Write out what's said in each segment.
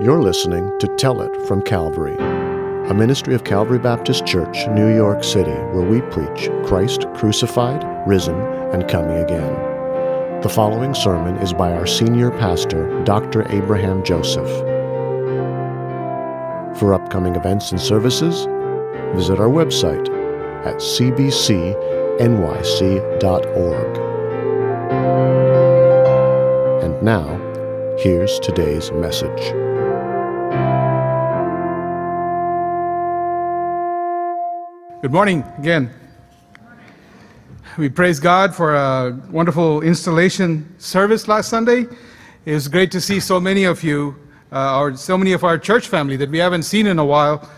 You're listening to Tell It from Calvary, a ministry of Calvary Baptist Church, New York City, where we preach Christ crucified, risen, and coming again. The following sermon is by our senior pastor, Dr. Abraham Joseph. For upcoming events and services, visit our website at cbcnyc.org. And now, here's today's message. Good morning again. We praise God for a wonderful installation service last Sunday. It was great to see so many of you, uh, or so many of our church family that we haven't seen in a while.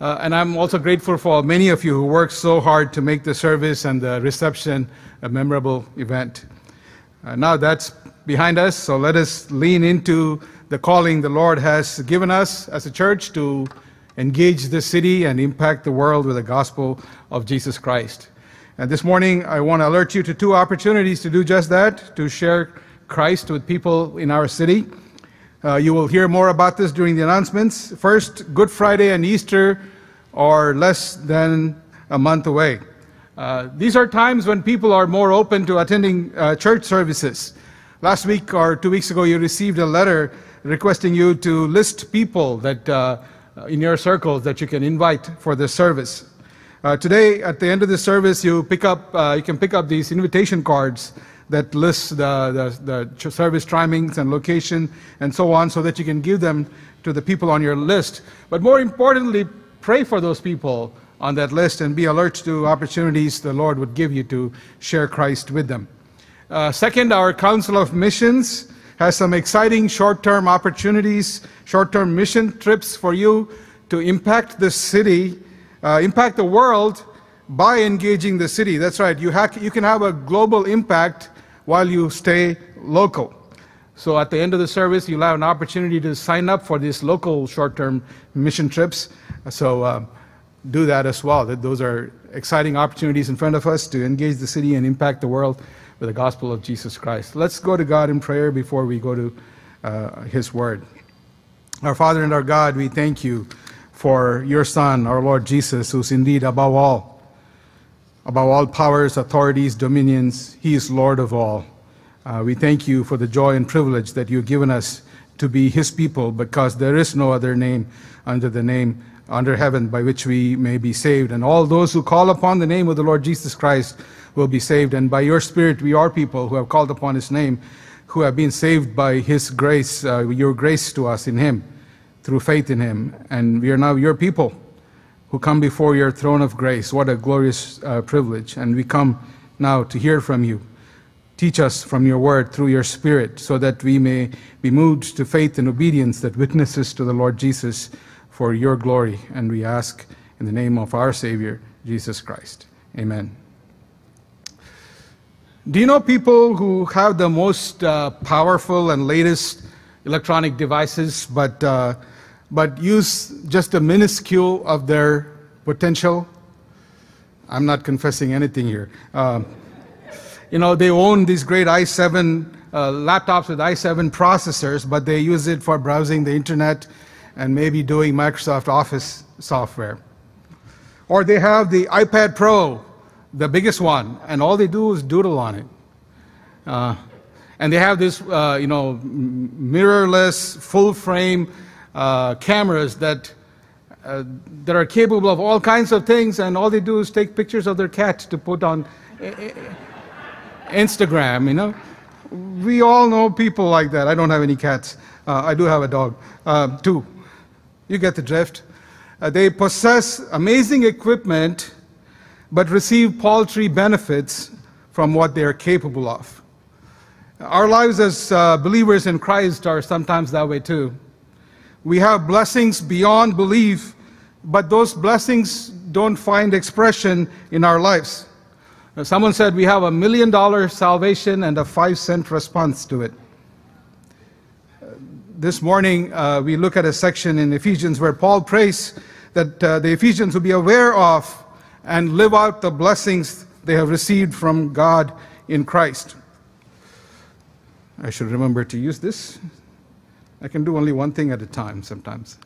Uh, and I'm also grateful for many of you who worked so hard to make the service and the reception a memorable event. Uh, now that's behind us, so let us lean into the calling the Lord has given us as a church to engage the city and impact the world with the gospel of Jesus Christ. And this morning, I want to alert you to two opportunities to do just that to share Christ with people in our city. Uh, you will hear more about this during the announcements. First, Good Friday and Easter are less than a month away. Uh, these are times when people are more open to attending uh, church services. Last week or two weeks ago, you received a letter requesting you to list people that uh, in your circles that you can invite for this service. Uh, today, at the end of the service, you pick up uh, you can pick up these invitation cards that list the, the, the service timings and location and so on, so that you can give them to the people on your list. But more importantly, pray for those people on that list and be alert to opportunities the Lord would give you to share Christ with them. Uh, second, our Council of Missions has some exciting short term opportunities, short term mission trips for you to impact the city, uh, impact the world by engaging the city. That's right, you, ha- you can have a global impact while you stay local. So at the end of the service, you'll have an opportunity to sign up for these local short term mission trips. So uh, do that as well. Those are exciting opportunities in front of us to engage the city and impact the world with the gospel of Jesus Christ. Let's go to God in prayer before we go to uh, His Word. Our Father and our God, we thank you for your Son, our Lord Jesus, who's indeed above all, above all powers, authorities, dominions. He is Lord of all. Uh, we thank you for the joy and privilege that you've given us to be His people, because there is no other name under the name under heaven by which we may be saved. And all those who call upon the name of the Lord Jesus Christ will be saved. And by your Spirit, we are people who have called upon His name, who have been saved by His grace, uh, your grace to us in Him, through faith in Him. And we are now your people who come before your throne of grace. What a glorious uh, privilege. And we come now to hear from you. Teach us from your word through your Spirit so that we may be moved to faith and obedience that witnesses to the Lord Jesus for your glory. And we ask in the name of our Savior, Jesus Christ. Amen. Do you know people who have the most uh, powerful and latest electronic devices, but, uh, but use just a minuscule of their potential? I'm not confessing anything here. Uh, you know, they own these great i7 uh, laptops with i7 processors, but they use it for browsing the internet and maybe doing Microsoft Office software. Or they have the iPad Pro the biggest one, and all they do is doodle on it. Uh, and they have this, uh, you know, mirrorless, full frame uh, cameras that, uh, that are capable of all kinds of things, and all they do is take pictures of their cat to put on Instagram, you know. We all know people like that. I don't have any cats. Uh, I do have a dog, uh, two. You get the drift. they possess amazing equipment but receive paltry benefits from what they are capable of. Our lives as uh, believers in Christ are sometimes that way too. We have blessings beyond belief, but those blessings don't find expression in our lives. Someone said we have a million dollar salvation and a five cent response to it. This morning, uh, we look at a section in Ephesians where Paul prays that uh, the Ephesians will be aware of and live out the blessings they have received from God in Christ. I should remember to use this. I can do only one thing at a time sometimes.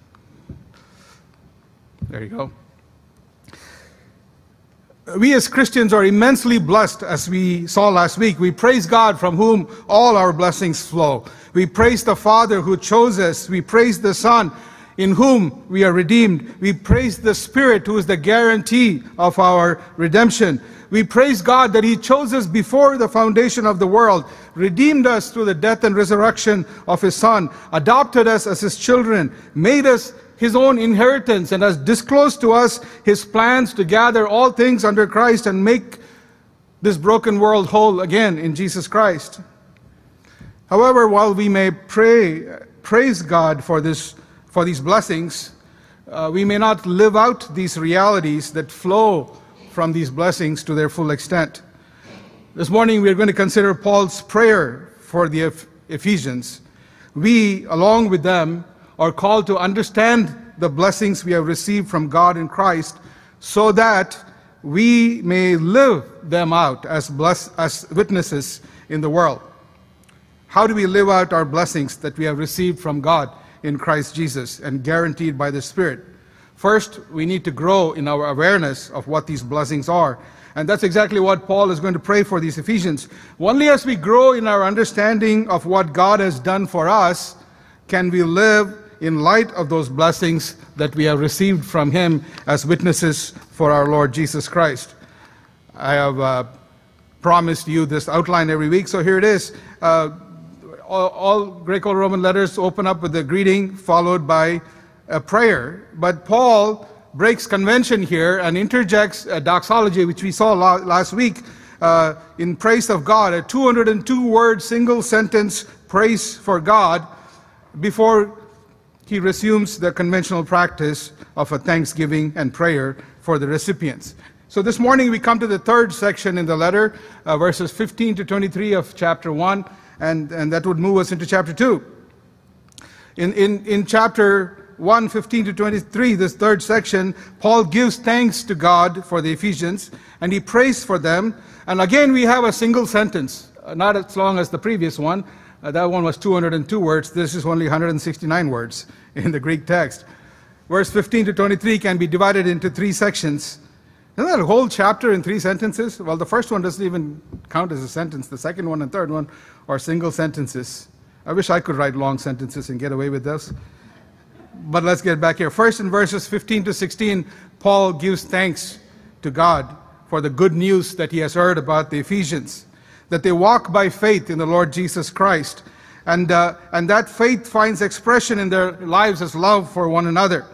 There you go. We as Christians are immensely blessed, as we saw last week. We praise God from whom all our blessings flow. We praise the Father who chose us. We praise the Son in whom we are redeemed. We praise the Spirit who is the guarantee of our redemption. We praise God that He chose us before the foundation of the world, redeemed us through the death and resurrection of His Son, adopted us as His children, made us his own inheritance and has disclosed to us his plans to gather all things under Christ and make this broken world whole again in Jesus Christ. However, while we may pray, praise God for, this, for these blessings, uh, we may not live out these realities that flow from these blessings to their full extent. This morning, we are going to consider Paul's prayer for the Ephesians. We, along with them, are called to understand the blessings we have received from God in Christ so that we may live them out as, bless, as witnesses in the world. How do we live out our blessings that we have received from God in Christ Jesus and guaranteed by the Spirit? First, we need to grow in our awareness of what these blessings are. And that's exactly what Paul is going to pray for these Ephesians. Only as we grow in our understanding of what God has done for us can we live in light of those blessings that we have received from Him as witnesses for our Lord Jesus Christ. I have uh, promised you this outline every week, so here it is. Uh, all, all Greco Roman letters open up with a greeting followed by a prayer. But Paul breaks convention here and interjects a doxology, which we saw last week uh, in praise of God, a 202 word single sentence praise for God before he resumes the conventional practice of a thanksgiving and prayer for the recipients. So this morning we come to the third section in the letter, uh, verses 15 to 23 of chapter 1 and, and that would move us into chapter 2. In, in, in chapter 1, 15 to 23, this third section, Paul gives thanks to God for the Ephesians and he prays for them. And again, we have a single sentence, uh, not as long as the previous one. Uh, that one was 202 words. This is only 169 words in the Greek text. Verse 15 to 23 can be divided into three sections. Isn't that a whole chapter in three sentences? Well, the first one doesn't even count as a sentence. The second one and third one are single sentences. I wish I could write long sentences and get away with this. But let's get back here. First, in verses 15 to 16, Paul gives thanks to God for the good news that he has heard about the Ephesians, that they walk by faith in the Lord Jesus Christ. And, uh, and that faith finds expression in their lives as love for one another.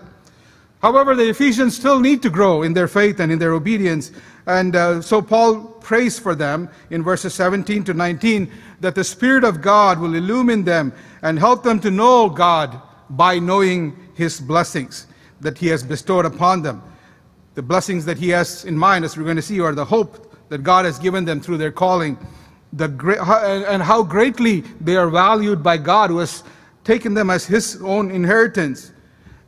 However, the Ephesians still need to grow in their faith and in their obedience. And uh, so Paul prays for them in verses 17 to 19 that the Spirit of God will illumine them and help them to know God by knowing His blessings that He has bestowed upon them. The blessings that He has in mind, as we're going to see, are the hope that God has given them through their calling, the great, and how greatly they are valued by God who has taken them as His own inheritance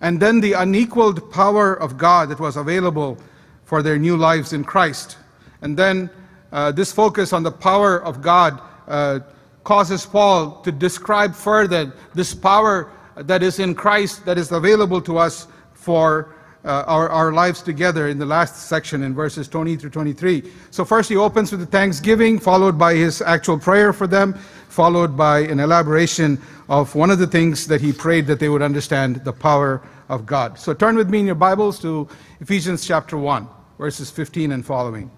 and then the unequaled power of God that was available for their new lives in Christ. And then uh, this focus on the power of God uh, causes Paul to describe further this power that is in Christ that is available to us for uh, our, our lives together in the last section in verses 20 through 23. So, first he opens with the thanksgiving, followed by his actual prayer for them, followed by an elaboration of one of the things that he prayed that they would understand the power of God. So turn with me in your Bibles to Ephesians chapter 1, verses 15 and following.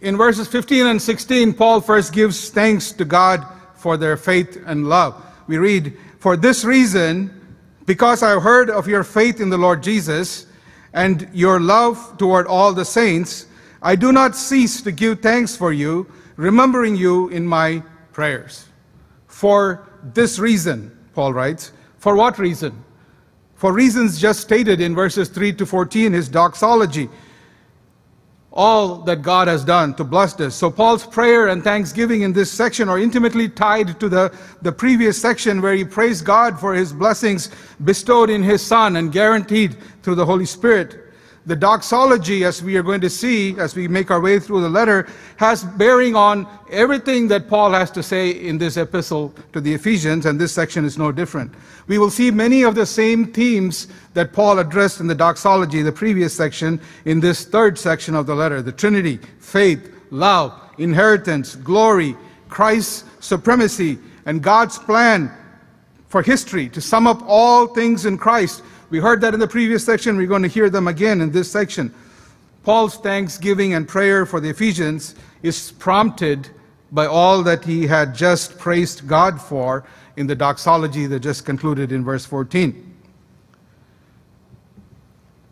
In verses 15 and 16, Paul first gives thanks to God for their faith and love. We read, For this reason, because I have heard of your faith in the Lord Jesus and your love toward all the saints, I do not cease to give thanks for you, remembering you in my prayers. For this reason, Paul writes, for what reason? For reasons just stated in verses 3 to 14, his doxology. All that God has done to bless us. So, Paul's prayer and thanksgiving in this section are intimately tied to the, the previous section where he praised God for his blessings bestowed in his Son and guaranteed through the Holy Spirit. The doxology, as we are going to see as we make our way through the letter, has bearing on everything that Paul has to say in this epistle to the Ephesians, and this section is no different. We will see many of the same themes that Paul addressed in the doxology, the previous section, in this third section of the letter the Trinity, faith, love, inheritance, glory, Christ's supremacy, and God's plan for history to sum up all things in Christ we heard that in the previous section. We're going to hear them again in this section. Paul's thanksgiving and prayer for the Ephesians is prompted by all that he had just praised God for in the doxology that just concluded in verse 14.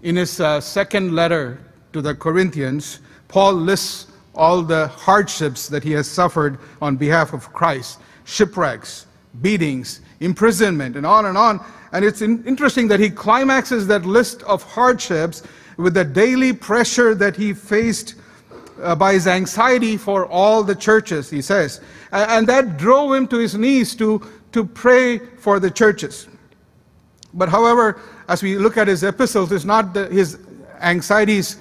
In his uh, second letter to the Corinthians, Paul lists all the hardships that he has suffered on behalf of Christ shipwrecks, beatings, imprisonment, and on and on. And it's in, interesting that he climaxes that list of hardships with the daily pressure that he faced uh, by his anxiety for all the churches, he says. And, and that drove him to his knees to, to pray for the churches. But however, as we look at his epistles, it's not the, his anxieties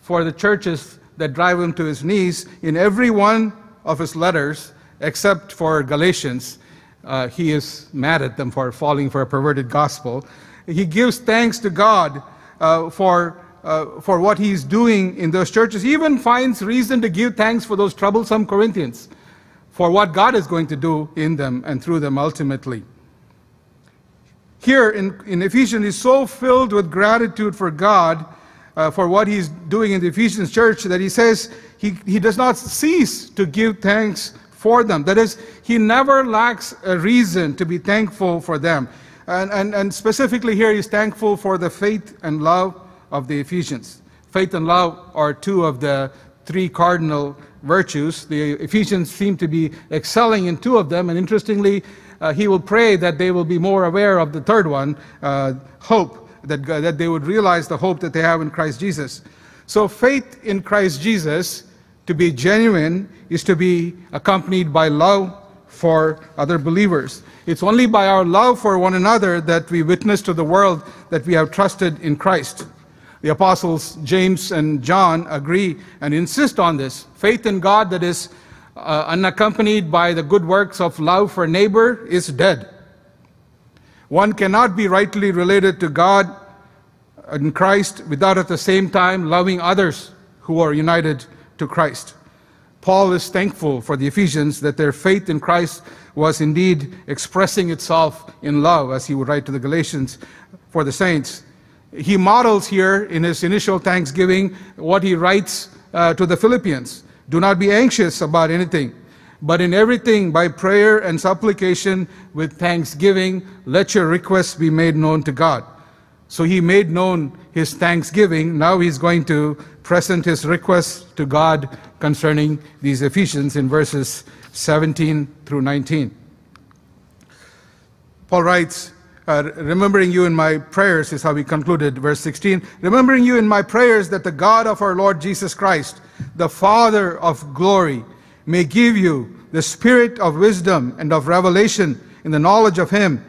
for the churches that drive him to his knees. In every one of his letters, except for Galatians, uh, he is mad at them for falling for a perverted gospel. He gives thanks to God uh, for, uh, for what he's doing in those churches. He even finds reason to give thanks for those troublesome Corinthians, for what God is going to do in them and through them ultimately. Here in, in Ephesians, he's so filled with gratitude for God uh, for what he's doing in the Ephesians church that he says he, he does not cease to give thanks for them. That is, he never lacks a reason to be thankful for them. And, and, and specifically here, he's thankful for the faith and love of the Ephesians. Faith and love are two of the three cardinal virtues. The Ephesians seem to be excelling in two of them, and interestingly, uh, he will pray that they will be more aware of the third one, uh, hope, that, that they would realize the hope that they have in Christ Jesus. So, faith in Christ Jesus to be genuine is to be accompanied by love for other believers. It's only by our love for one another that we witness to the world that we have trusted in Christ. The apostles James and John agree and insist on this. Faith in God that is uh, unaccompanied by the good works of love for neighbor is dead. One cannot be rightly related to God and Christ without at the same time loving others who are united to Christ. Paul is thankful for the Ephesians that their faith in Christ was indeed expressing itself in love, as he would write to the Galatians for the saints. He models here in his initial thanksgiving what he writes uh, to the Philippians Do not be anxious about anything, but in everything, by prayer and supplication with thanksgiving, let your requests be made known to God. So he made known his thanksgiving. Now he's going to present his request to God concerning these Ephesians in verses 17 through 19. Paul writes, uh, remembering you in my prayers is how we concluded verse 16 remembering you in my prayers that the god of our lord jesus christ the father of glory may give you the spirit of wisdom and of revelation in the knowledge of him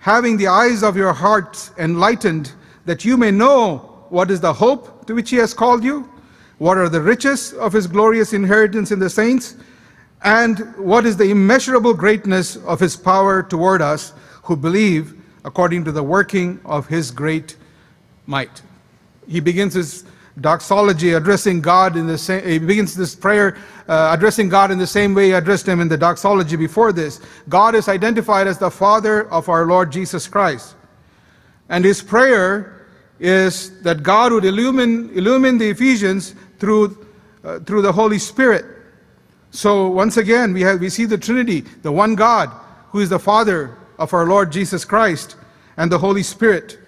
having the eyes of your hearts enlightened that you may know what is the hope to which he has called you? What are the riches of his glorious inheritance in the saints? And what is the immeasurable greatness of his power toward us who believe according to the working of his great might? He begins his doxology addressing God in the same, he begins this prayer uh, addressing God in the same way he addressed him in the doxology before this. God is identified as the Father of our Lord Jesus Christ. And his prayer is that God would illumine, illumine the Ephesians through, uh, through the Holy Spirit. So once again, we, have, we see the Trinity, the one God, who is the Father of our Lord Jesus Christ, and the Holy Spirit.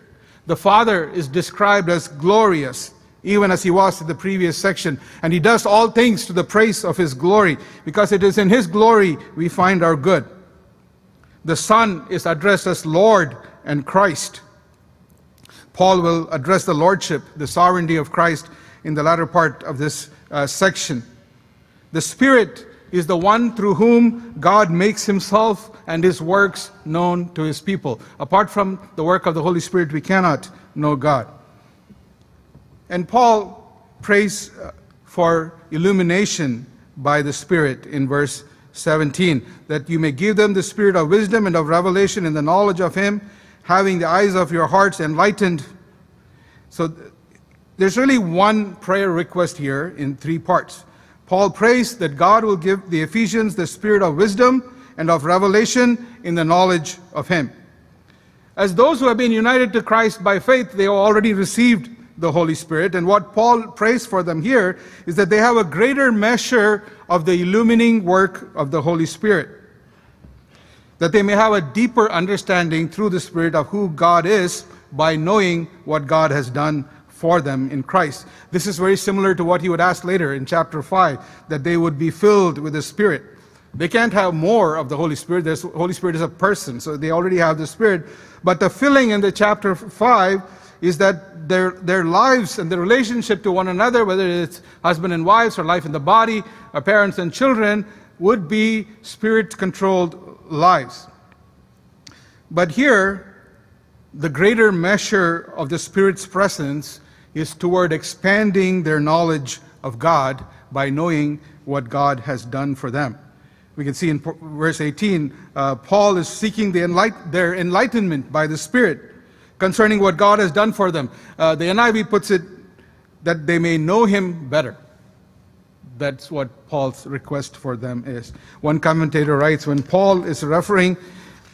The Father is described as glorious, even as he was in the previous section. And he does all things to the praise of his glory, because it is in his glory we find our good. The Son is addressed as Lord and Christ. Paul will address the lordship, the sovereignty of Christ in the latter part of this uh, section. The Spirit is the one through whom God makes himself and his works known to his people. Apart from the work of the Holy Spirit, we cannot know God. And Paul prays uh, for illumination by the Spirit in verse 17, that you may give them the spirit of wisdom and of revelation in the knowledge of Him, having the eyes of your hearts enlightened. So there's really one prayer request here in three parts. Paul prays that God will give the Ephesians the spirit of wisdom and of revelation in the knowledge of Him. As those who have been united to Christ by faith, they already received the Holy Spirit. And what Paul prays for them here is that they have a greater measure of the illumining work of the Holy Spirit. That they may have a deeper understanding through the Spirit of who God is by knowing what God has done for them in Christ. This is very similar to what he would ask later in chapter 5 that they would be filled with the Spirit. They can't have more of the Holy Spirit. The Holy Spirit is a person, so they already have the Spirit. But the filling in the chapter 5 is that their, their lives and their relationship to one another, whether it's husband and wives or life in the body, or parents and children, would be spirit controlled lives. But here, the greater measure of the Spirit's presence is toward expanding their knowledge of God by knowing what God has done for them. We can see in verse 18, uh, Paul is seeking the enlight- their enlightenment by the Spirit concerning what God has done for them. Uh, the NIV puts it that they may know him better. That's what Paul's request for them is. One commentator writes when Paul is referring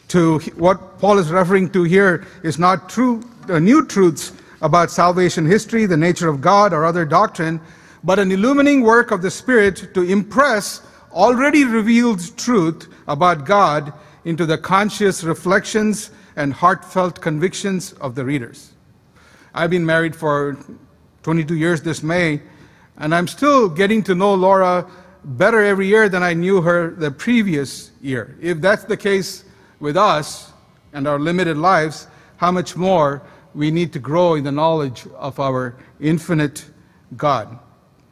to what Paul is referring to here is not true, uh, new truths about salvation history, the nature of God, or other doctrine, but an illumining work of the Spirit to impress already revealed truth about God into the conscious reflections and heartfelt convictions of the readers. I've been married for 22 years this May, and I'm still getting to know Laura better every year than I knew her the previous year. If that's the case with us and our limited lives, how much more we need to grow in the knowledge of our infinite God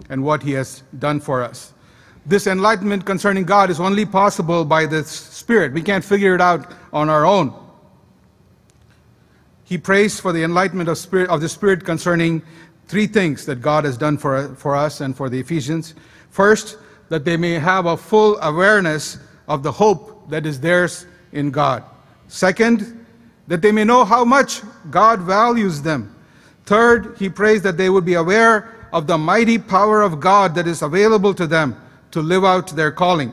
and what He has done for us. This enlightenment concerning God is only possible by the Spirit. We can't figure it out on our own he prays for the enlightenment of, spirit, of the Spirit concerning three things that God has done for, for us and for the Ephesians. First, that they may have a full awareness of the hope that is theirs in God. Second, that they may know how much God values them. Third, he prays that they would be aware of the mighty power of God that is available to them to live out their calling.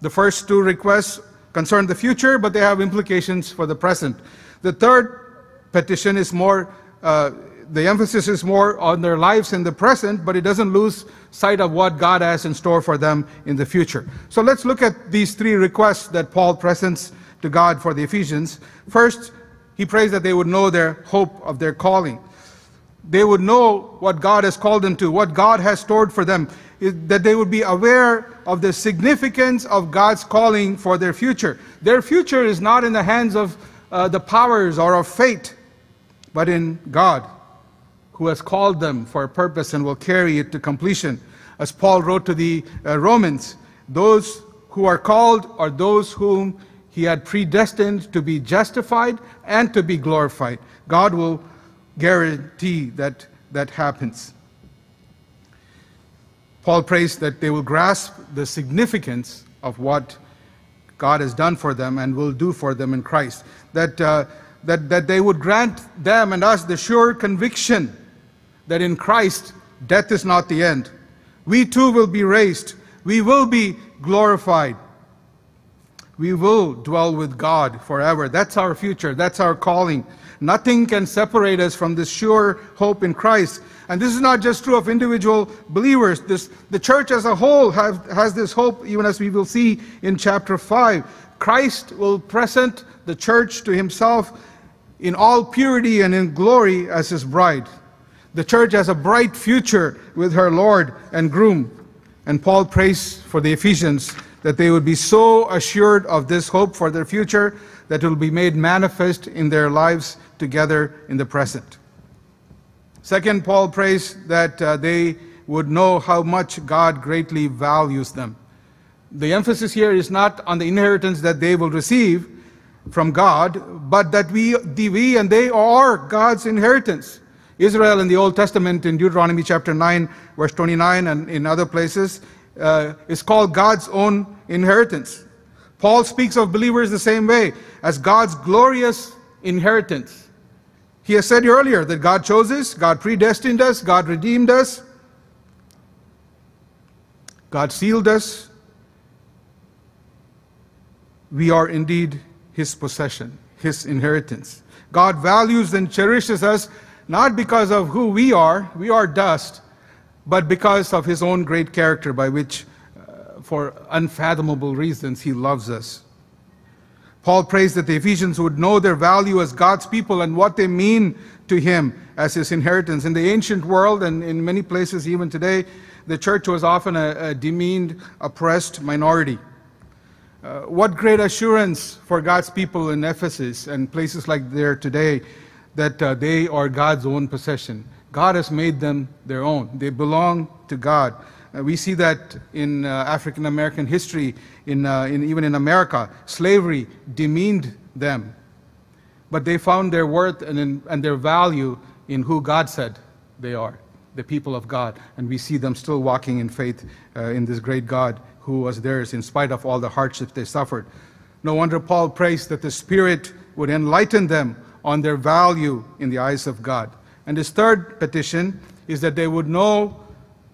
The first two requests concern the future, but they have implications for the present. The third petition is more, uh, the emphasis is more on their lives in the present, but it doesn't lose sight of what God has in store for them in the future. So let's look at these three requests that Paul presents to God for the Ephesians. First, he prays that they would know their hope of their calling. They would know what God has called them to, what God has stored for them, that they would be aware of the significance of God's calling for their future. Their future is not in the hands of uh, the powers or of fate but in God, who has called them for a purpose and will carry it to completion. As Paul wrote to the uh, Romans, those who are called are those whom he had predestined to be justified and to be glorified. God will guarantee that that happens. Paul prays that they will grasp the significance of what God has done for them and will do for them in Christ. That uh, that, that they would grant them and us the sure conviction that in Christ death is not the end. We too will be raised. We will be glorified. We will dwell with God forever. That's our future. That's our calling. Nothing can separate us from this sure hope in Christ. And this is not just true of individual believers. This, the church as a whole have, has this hope, even as we will see in chapter 5. Christ will present the church to himself in all purity and in glory as his bride. The church has a bright future with her Lord and groom. And Paul prays for the Ephesians that they would be so assured of this hope for their future that it will be made manifest in their lives together in the present. Second, Paul prays that uh, they would know how much God greatly values them. The emphasis here is not on the inheritance that they will receive, from God, but that we, we and they are God's inheritance. Israel in the Old Testament, in Deuteronomy chapter 9, verse 29, and in other places, uh, is called God's own inheritance. Paul speaks of believers the same way as God's glorious inheritance. He has said earlier that God chose us, God predestined us, God redeemed us, God sealed us. We are indeed His possession, His inheritance. God values and cherishes us not because of who we are, we are dust, but because of His own great character by which, uh, for unfathomable reasons, He loves us. Paul prays that the Ephesians would know their value as God's people and what they mean to him as his inheritance. In the ancient world and in many places even today, the church was often a, a demeaned, oppressed minority. Uh, what great assurance for God's people in Ephesus and places like there today that uh, they are God's own possession. God has made them their own. They belong to God. Uh, we see that in uh, African American history, in, uh, in, even in America. Slavery demeaned them, but they found their worth and, in, and their value in who God said they are, the people of God. And we see them still walking in faith uh, in this great God who was theirs in spite of all the hardships they suffered. No wonder Paul prays that the Spirit would enlighten them on their value in the eyes of God. And his third petition is that they would know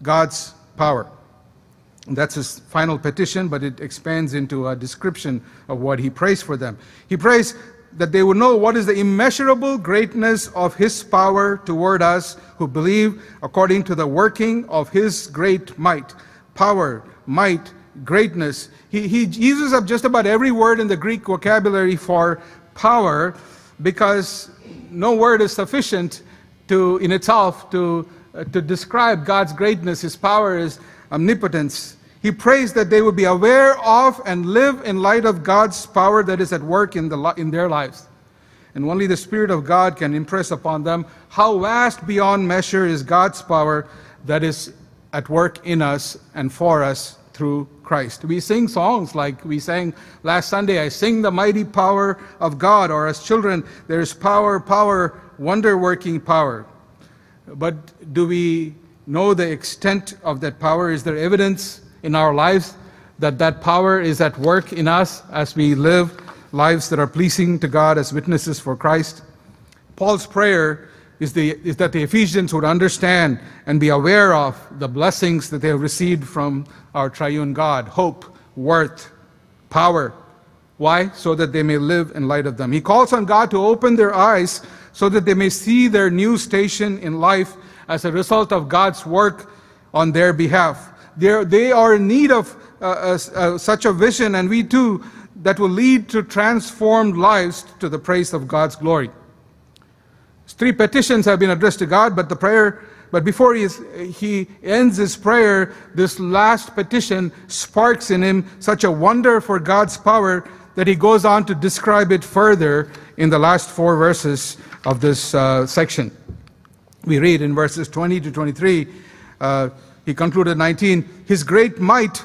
God's power. That's his final petition, but it expands into a description of what he prays for them. He prays that they would know what is the immeasurable greatness of his power toward us who believe according to the working of his great might. Power, might, greatness. He, he uses up just about every word in the Greek vocabulary for power because no word is sufficient to, in itself to uh, to describe God's greatness, His power, His omnipotence. He prays that they would be aware of and live in light of God's power that is at work in, the, in their lives. And only the Spirit of God can impress upon them how vast beyond measure is God's power that is at work in us and for us through Christ. We sing songs like we sang last Sunday I sing the mighty power of God, or as children, there's power, power, wonder working power. But do we know the extent of that power? Is there evidence in our lives that that power is at work in us as we live lives that are pleasing to God as witnesses for Christ? Paul's prayer is, the, is that the Ephesians would understand and be aware of the blessings that they have received from our triune God hope, worth, power. Why? So that they may live in light of them. He calls on God to open their eyes so that they may see their new station in life as a result of God's work on their behalf. They're, they are in need of uh, uh, uh, such a vision, and we too, that will lead to transformed lives to the praise of God's glory. Three petitions have been addressed to God, but the prayer, but before he, is, he ends his prayer, this last petition sparks in him such a wonder for God's power that he goes on to describe it further in the last four verses of this uh, section. We read in verses 20 to 23, uh, he concluded 19, His great might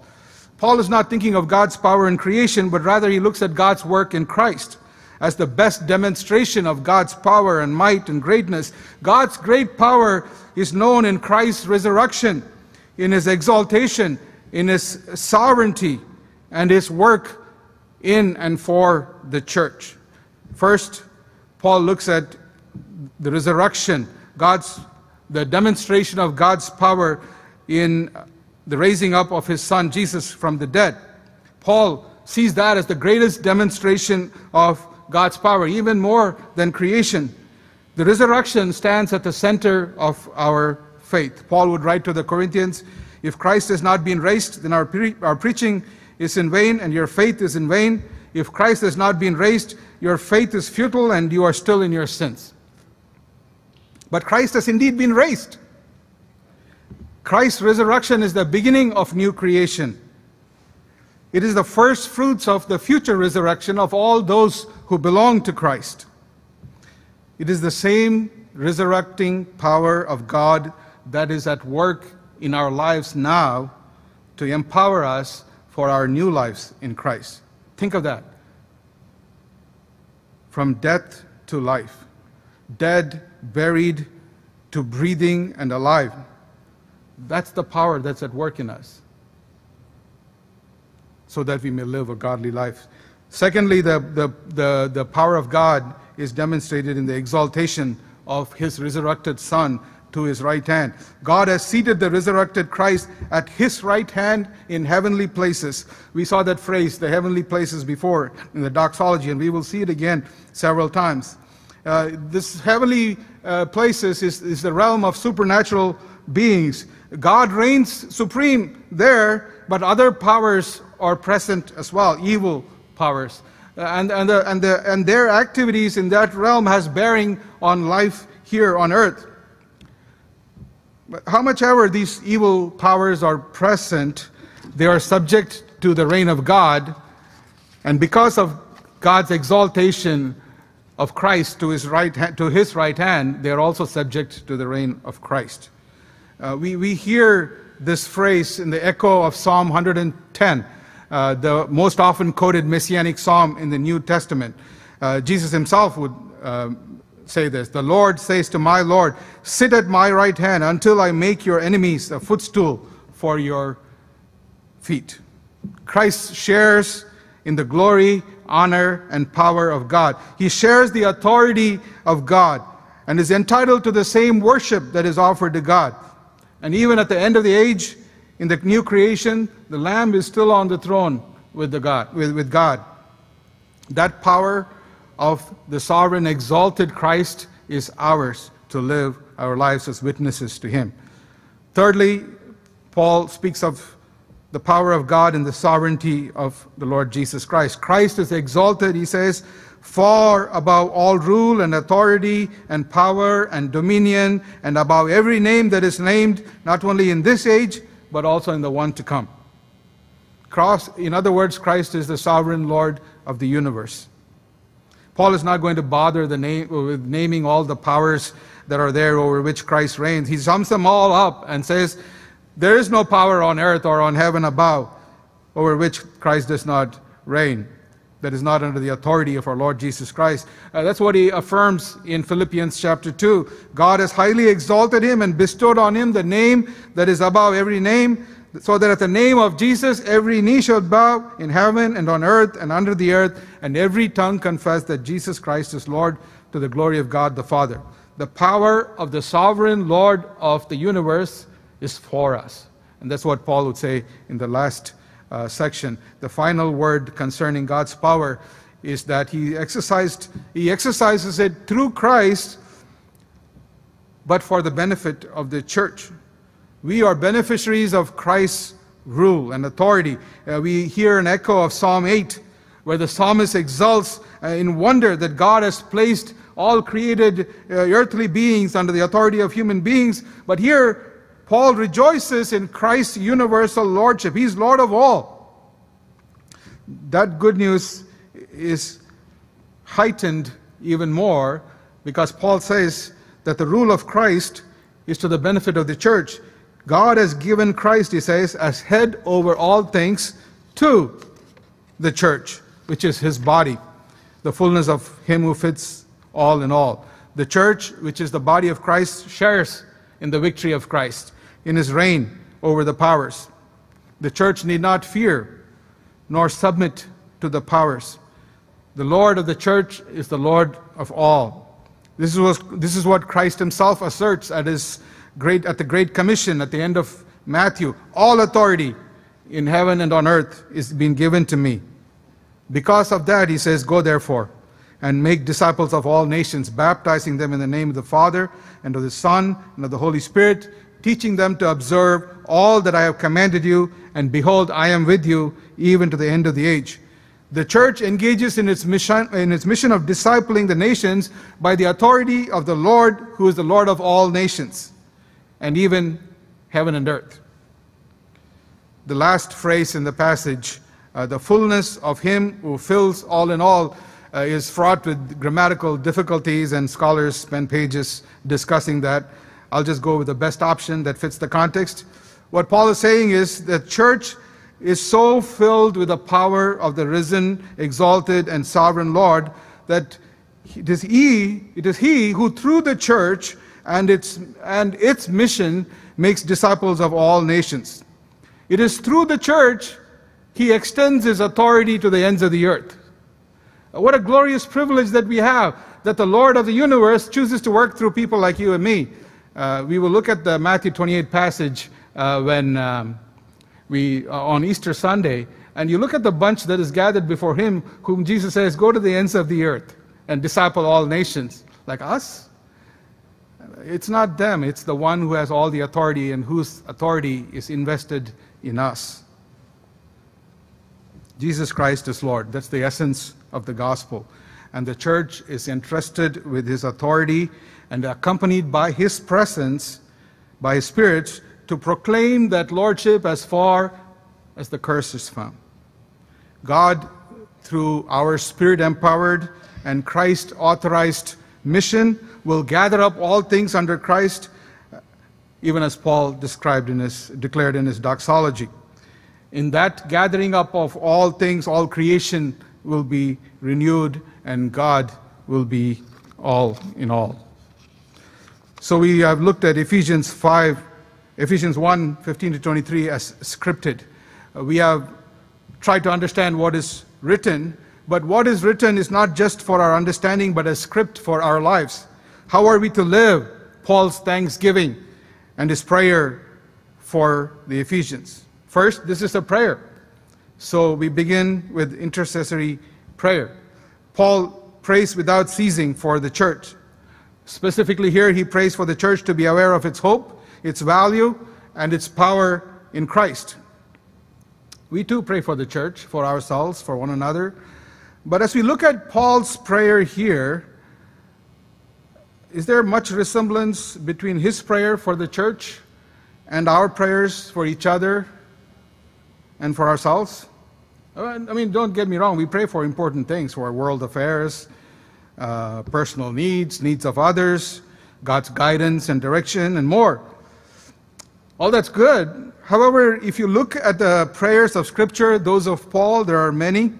Paul is not thinking of God's power in creation, but rather he looks at God's work in Christ as the best demonstration of God's power and might and greatness. God's great power is known in Christ's resurrection, in his exaltation, in his sovereignty, and his work in and for the church. First, Paul looks at the resurrection, God's the demonstration of God's power in the raising up of his son Jesus from the dead. Paul sees that as the greatest demonstration of God's power, even more than creation. The resurrection stands at the center of our faith. Paul would write to the Corinthians If Christ has not been raised, then our, pre- our preaching is in vain and your faith is in vain. If Christ has not been raised, your faith is futile and you are still in your sins. But Christ has indeed been raised. Christ's resurrection is the beginning of new creation. It is the first fruits of the future resurrection of all those who belong to Christ. It is the same resurrecting power of God that is at work in our lives now to empower us for our new lives in Christ. Think of that. From death to life, dead, buried, to breathing and alive. That's the power that's at work in us so that we may live a godly life. Secondly, the, the, the, the power of God is demonstrated in the exaltation of his resurrected Son to his right hand. God has seated the resurrected Christ at his right hand in heavenly places. We saw that phrase, the heavenly places, before in the doxology, and we will see it again several times. Uh, this heavenly uh, places is, is the realm of supernatural beings. God reigns supreme there, but other powers are present as well, evil powers. Uh, and, and, the, and, the, and their activities in that realm has bearing on life here on earth. But how much ever these evil powers are present, they are subject to the reign of God. And because of God's exaltation of Christ to his right hand, to his right hand, they are also subject to the reign of Christ. Uh, we, we hear this phrase in the echo of Psalm 110, uh, the most often quoted messianic psalm in the New Testament. Uh, Jesus himself would uh, say this The Lord says to my Lord, Sit at my right hand until I make your enemies a footstool for your feet. Christ shares in the glory, honor, and power of God. He shares the authority of God and is entitled to the same worship that is offered to God. And even at the end of the age, in the new creation, the Lamb is still on the throne with, the God, with, with God. That power of the sovereign, exalted Christ is ours to live our lives as witnesses to Him. Thirdly, Paul speaks of the power of God and the sovereignty of the Lord Jesus Christ. Christ is exalted, he says, far above all rule and authority and power and dominion and above every name that is named, not only in this age, but also in the one to come. Cross, in other words, Christ is the sovereign Lord of the universe. Paul is not going to bother the name, with naming all the powers that are there over which Christ reigns. He sums them all up and says, There is no power on earth or on heaven above over which Christ does not reign that is not under the authority of our Lord Jesus Christ. Uh, that's what he affirms in Philippians chapter 2. God has highly exalted him and bestowed on him the name that is above every name, so that at the name of Jesus every knee shall bow in heaven and on earth and under the earth, and every tongue confess that Jesus Christ is Lord to the glory of God the Father. The power of the sovereign Lord of the universe is for us. And that's what Paul would say in the last uh, section. The final word concerning God's power is that he exercised he exercises it through Christ but for the benefit of the church. We are beneficiaries of Christ's rule and authority. Uh, we hear an echo of Psalm 8 where the psalmist exults uh, in wonder that God has placed all created uh, earthly beings under the authority of human beings. But here Paul rejoices in Christ's universal lordship. He's Lord of all. That good news is heightened even more because Paul says that the rule of Christ is to the benefit of the church. God has given Christ, he says, as head over all things to the church, which is his body, the fullness of him who fits all in all. The church, which is the body of Christ, shares in the victory of Christ in his reign over the powers. The church need not fear nor submit to the powers. The Lord of the church is the Lord of all. This is, what, this is what Christ himself asserts at, his great, at the Great Commission at the end of Matthew. All authority in heaven and on earth is being given to me. Because of that, he says, Go therefore and make disciples of all nations, baptizing them in the name of the Father and of the Son and of the Holy Spirit, teaching them to observe all that I have commanded you, and behold, I am with you even to the end of the age. The church engages in its mission, in its mission of discipling the nations by the authority of the Lord, who is the Lord of all nations. And even heaven and earth. The last phrase in the passage, uh, the fullness of Him who fills all in all, uh, is fraught with grammatical difficulties, and scholars spend pages discussing that. I'll just go with the best option that fits the context. What Paul is saying is the church is so filled with the power of the risen, exalted, and sovereign Lord that it is He, it is He who through the church and its, and its mission makes disciples of all nations. It is through the church He extends His authority to the ends of the earth. What a glorious privilege that we have, that the Lord of the universe chooses to work through people like you and me. Uh, we will look at the Matthew 28 passage uh, when um, we, uh, on Easter Sunday, and you look at the bunch that is gathered before him, whom Jesus says, Go to the ends of the earth and disciple all nations. Like us? It's not them, it's the one who has all the authority and whose authority is invested in us. Jesus Christ is Lord. That's the essence of the gospel. And the church is entrusted with his authority and accompanied by his presence, by his spirit, to proclaim that lordship as far as the curse is found. God, through our spirit empowered and Christ authorized mission, will gather up all things under Christ, even as Paul described in his, declared in his doxology. In that gathering up of all things, all creation will be renewed, and God will be all in all. So we have looked at Ephesians 5, Ephesians 1, 15 to 23 as scripted. Uh, we have tried to understand what is written, but what is written is not just for our understanding, but a script for our lives. How are we to live? Paul's thanksgiving and his prayer for the Ephesians. First, this is a prayer. So we begin with intercessory prayer. Paul prays without ceasing for the church. Specifically, here he prays for the church to be aware of its hope, its value, and its power in Christ. We too pray for the church, for ourselves, for one another. But as we look at Paul's prayer here, is there much resemblance between his prayer for the church and our prayers for each other and for ourselves? I mean, don't get me wrong, we pray for important things, for world affairs, uh, personal needs, needs of others, God's guidance and direction, and more. All that's good. However, if you look at the prayers of Scripture, those of Paul, there are many.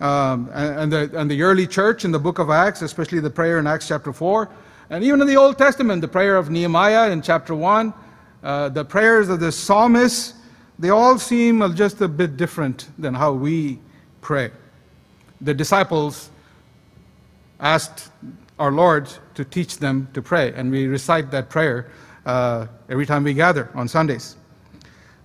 Um, and, the, and the early church in the book of Acts, especially the prayer in Acts chapter 4, and even in the Old Testament, the prayer of Nehemiah in chapter 1, uh, the prayers of the psalmists, they all seem just a bit different than how we pray. The disciples asked our Lord to teach them to pray, and we recite that prayer uh, every time we gather on Sundays.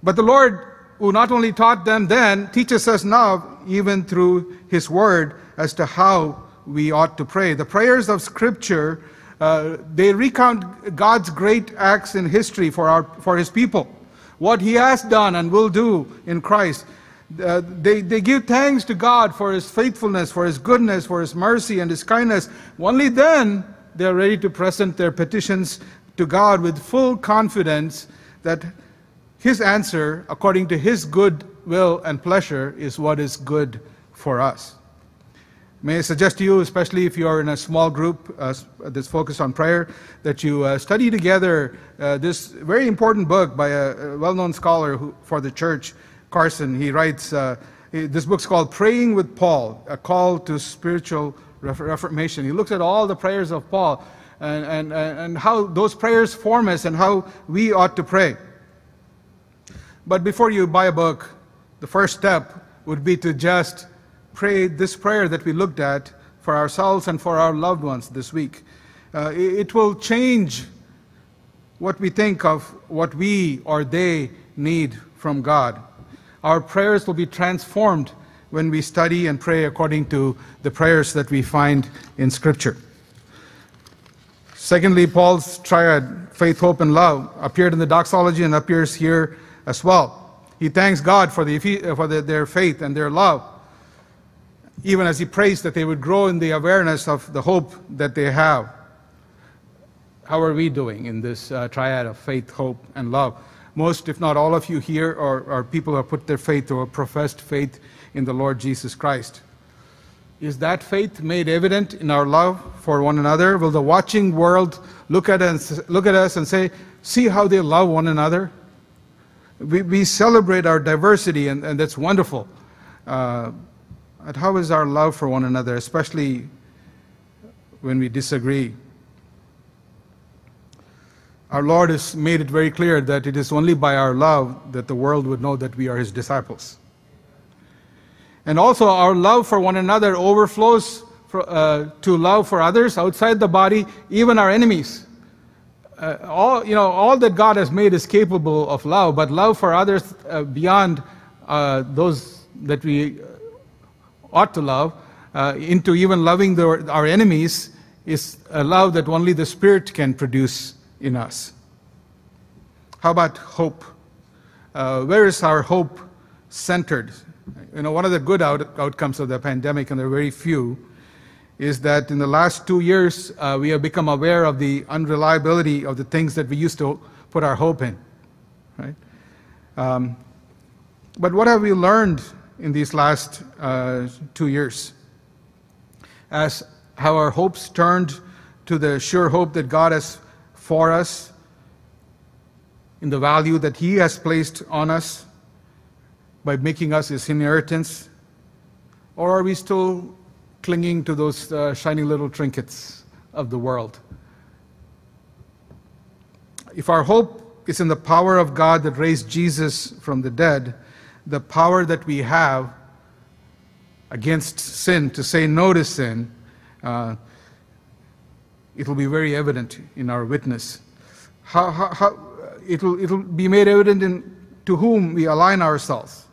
But the Lord, who not only taught them then, teaches us now, even through His Word, as to how we ought to pray. The prayers of Scripture uh, they recount God's great acts in history for, our, for His people, what He has done and will do in Christ. Uh, they, they give thanks to God for His faithfulness, for His goodness, for His mercy and His kindness. Only then they are ready to present their petitions to God with full confidence that His answer, according to His good will and pleasure, is what is good for us. May I suggest to you, especially if you are in a small group uh, that's focused on prayer, that you uh, study together uh, this very important book by a, well known scholar who, for the church, Carson. He writes, uh, this book's called Praying with Paul, a call to spiritual reformation. He looks at all the prayers of Paul and, and, and how those prayers form us and how we ought to pray. But before you buy a book, the first step would be to just pray this prayer that we looked at for ourselves and for our loved ones this week. Uh, it will change what we think of what we or they need from God. Our prayers will be transformed when we study and pray according to the prayers that we find in Scripture. Secondly, Paul's triad, faith, hope, and love, appeared in the doxology and appears here as well. He thanks God for, the, for the, their faith and their love even as he prays that they would grow in the awareness of the hope that they have. How are we doing in this uh, triad of faith, hope, and love? most, if not all of you here, are, are people who have put their faith or professed faith in the Lord Jesus Christ. Is that faith made evident in our love for one another? Will the watching world look at us, look at us and say, See how they love one another? We, we celebrate our diversity, and, and that's wonderful. Uh, how is our love for one another, especially when we disagree? Our Lord has made it very clear that it is only by our love that the world would know that we are His disciples. And also, our love for one another overflows for, uh, to love for others outside the body, even our enemies. Uh, all, you know, all that God has made is capable of love, but love for others uh, beyond uh, those that we ought to love, uh, into even loving the, our enemies, is a love that only the Spirit can produce in us. How about hope? Uh, where is our hope centered? You know, one of the good out- outcomes of the pandemic, and there are very few, is that in the last two years uh, we have become aware of the unreliability of the things that we used to put our hope in. Right? Um, but what have we learned in these last uh, two years. As how our hopes turned to the sure hope that God has for us, in the value that He has placed on us by making us His inheritance? Or are we still clinging to those uh, shiny little trinkets of the world? If our hope is in the power of God that raised Jesus from the dead, the power that we have against sin, to say no to sin, uh, it will be very evident in our witness. How, how, how, it, will, it will be made evident in to whom we align ourselves.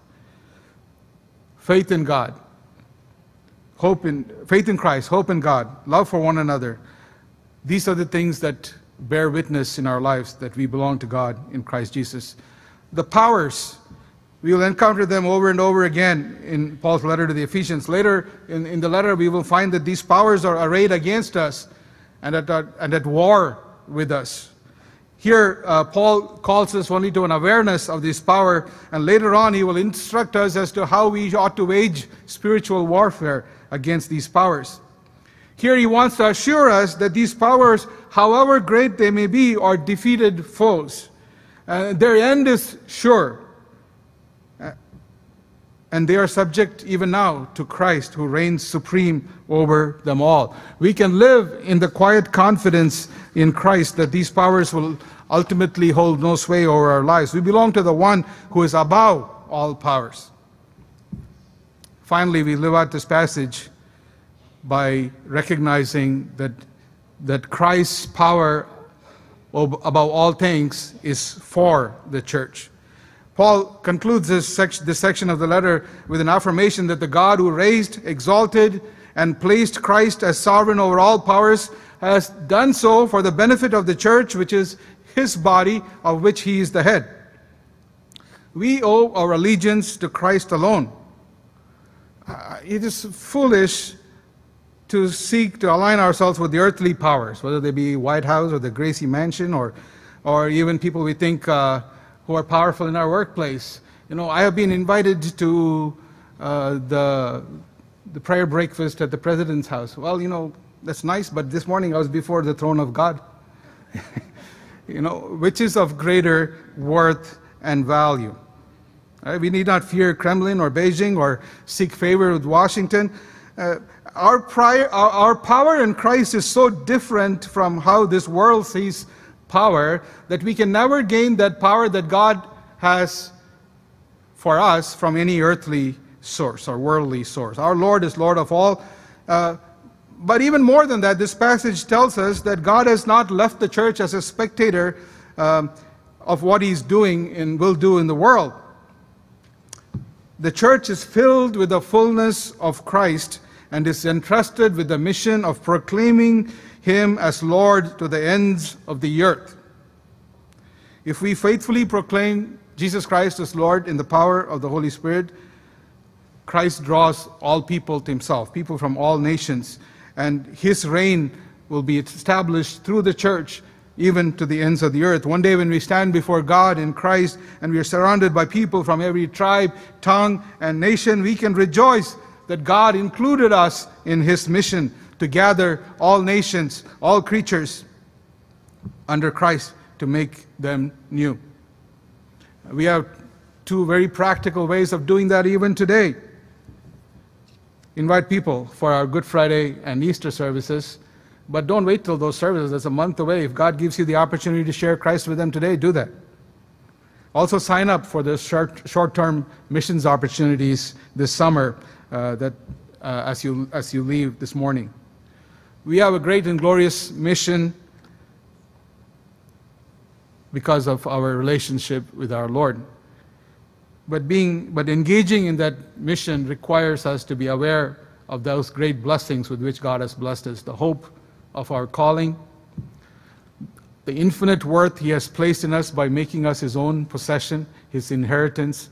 Faith in God, hope in faith in Christ, hope in God, love for one another. These are the things that bear witness in our lives that we belong to God in Christ Jesus. The powers we will encounter them over and over again in Paul's letter to the Ephesians. Later in, in the letter, we will find that these powers are arrayed against us and at, and at war with us. Here, uh, Paul calls us only to an awareness of this power, and later on, he will instruct us as to how we ought to wage spiritual warfare against these powers. Here, he wants to assure us that these powers, however great they may be, are defeated foes. Uh, their end is sure and they are subject even now to Christ who reigns supreme over them all. We can live in the quiet confidence in Christ that these powers will ultimately hold no sway over our lives. We belong to the one who is above all powers. Finally, we live out this passage by recognizing that, that Christ's power above all things is for the church. Paul concludes this, section, of the letter with an affirmation that the God who raised, exalted, and placed Christ as sovereign over all powers has done so for the benefit of the church, which is his body, of which he is the head. We owe our allegiance to Christ alone. Uh, it is foolish to seek to align ourselves with the earthly powers, whether they be White House or the Gracie Mansion or, or even people we think. Uh, who are powerful in our workplace. You know, I have been invited to uh, the, the prayer breakfast at the president's house. Well, you know, that's nice, but this morning I was before the throne of God. you know, which is of greater worth and value. Right? We need not fear Kremlin or Beijing or seek favor with Washington. Uh, our, prior, our, our power in Christ is so different from how this world sees power that we can never gain that power that God has for us from any earthly source or worldly source. Our Lord is Lord of all. Uh, but even more than that, this passage tells us that God has not left the church as a spectator um, of what He's doing and will do in the world. The church is filled with the fullness of Christ and is entrusted with the mission of proclaiming him as Lord to the ends of the earth. If we faithfully proclaim Jesus Christ as Lord in the power of the Holy Spirit, Christ draws all people to himself, people from all nations, and his reign will be established through the church even to the ends of the earth. One day, when we stand before God in Christ and we are surrounded by people from every tribe, tongue, and nation, we can rejoice that God included us in His mission to gather all nations, all creatures under Christ to make them new. We have two very practical ways of doing that even today. Invite people for our Good Friday and Easter services but don't wait till those services. That's a month away. If God gives you the opportunity to share Christ with them today, do that. Also, sign up for the short, short-term missions opportunities this summer uh, that, uh, as, you, as you leave this morning. We have a great and glorious mission because of our relationship with our Lord. But, being, but engaging in that mission requires us to be aware of those great blessings with which God has blessed us, the hope of our calling, the infinite worth He has placed in us by making us His own possession, His inheritance,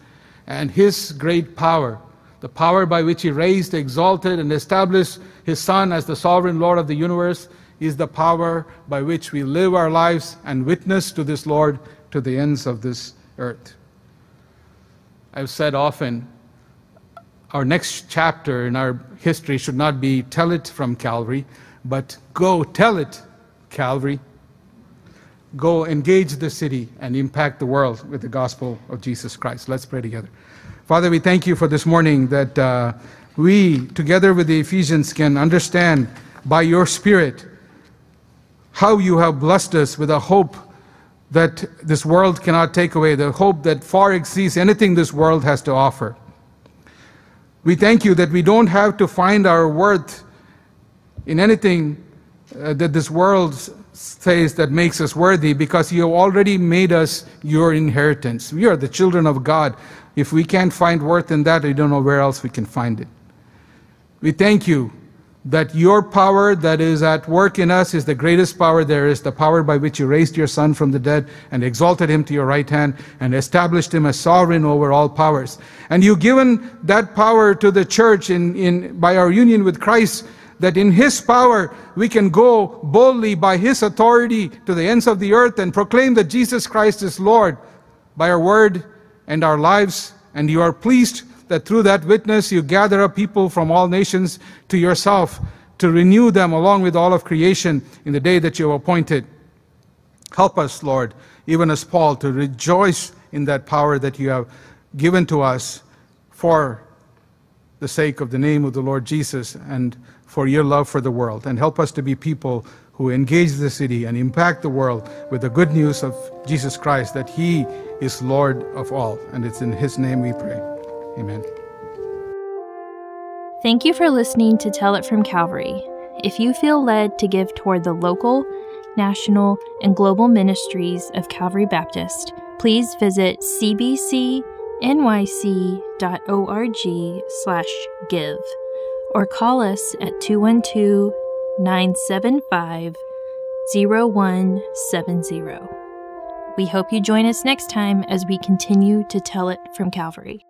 and His great power, the power by which He raised, exalted, and established His Son as the sovereign Lord of the universe, is the power by which we live our lives and witness to this Lord to the ends of this earth. I've said often, our next chapter in our history should not be tell it from Calvary, but go tell it, Calvary. Go engage the city and impact the world with the gospel of Jesus Christ. Let's pray together. Father, we thank you for this morning that uh, we, together with the Ephesians, can understand by your Spirit how you have blessed us with a hope that this world cannot take away, the hope that far exceeds anything this world has to offer. We thank you that we don't have to find our worth in anything uh, that this world says that makes us worthy because you have already made us your inheritance. We are the children of God. If we can't find worth in that, I don't know where else we can find it. We thank you that your power that is at work in us is the greatest power there is, the power by which you raised your Son from the dead and exalted him to your right hand and established him as sovereign over all powers. And you've given that power to the church in, in, by our union with Christ that in His power we can go boldly by His authority to the ends of the earth and proclaim that Jesus Christ is Lord by our word and our lives. And you are pleased that through that witness you gather up people from all nations to yourself to renew them along with all of creation in the day that you have appointed. Help us, Lord, even as Paul, to rejoice in that power that you have given to us for the sake of the name of the Lord Jesus and for your love for the world. And help us to be people who engage the city and impact the world with the good news of Jesus Christ that He is Lord of all. And it's in His name we pray. Amen. Thank you for listening to Tell It from Calvary. If you feel led to give toward the local, national, and global ministries of Calvary Baptist, please visit cbcnyc.org slash give or call us at 212 975 0170. We hope you join us next time as we continue to tell it from Calvary.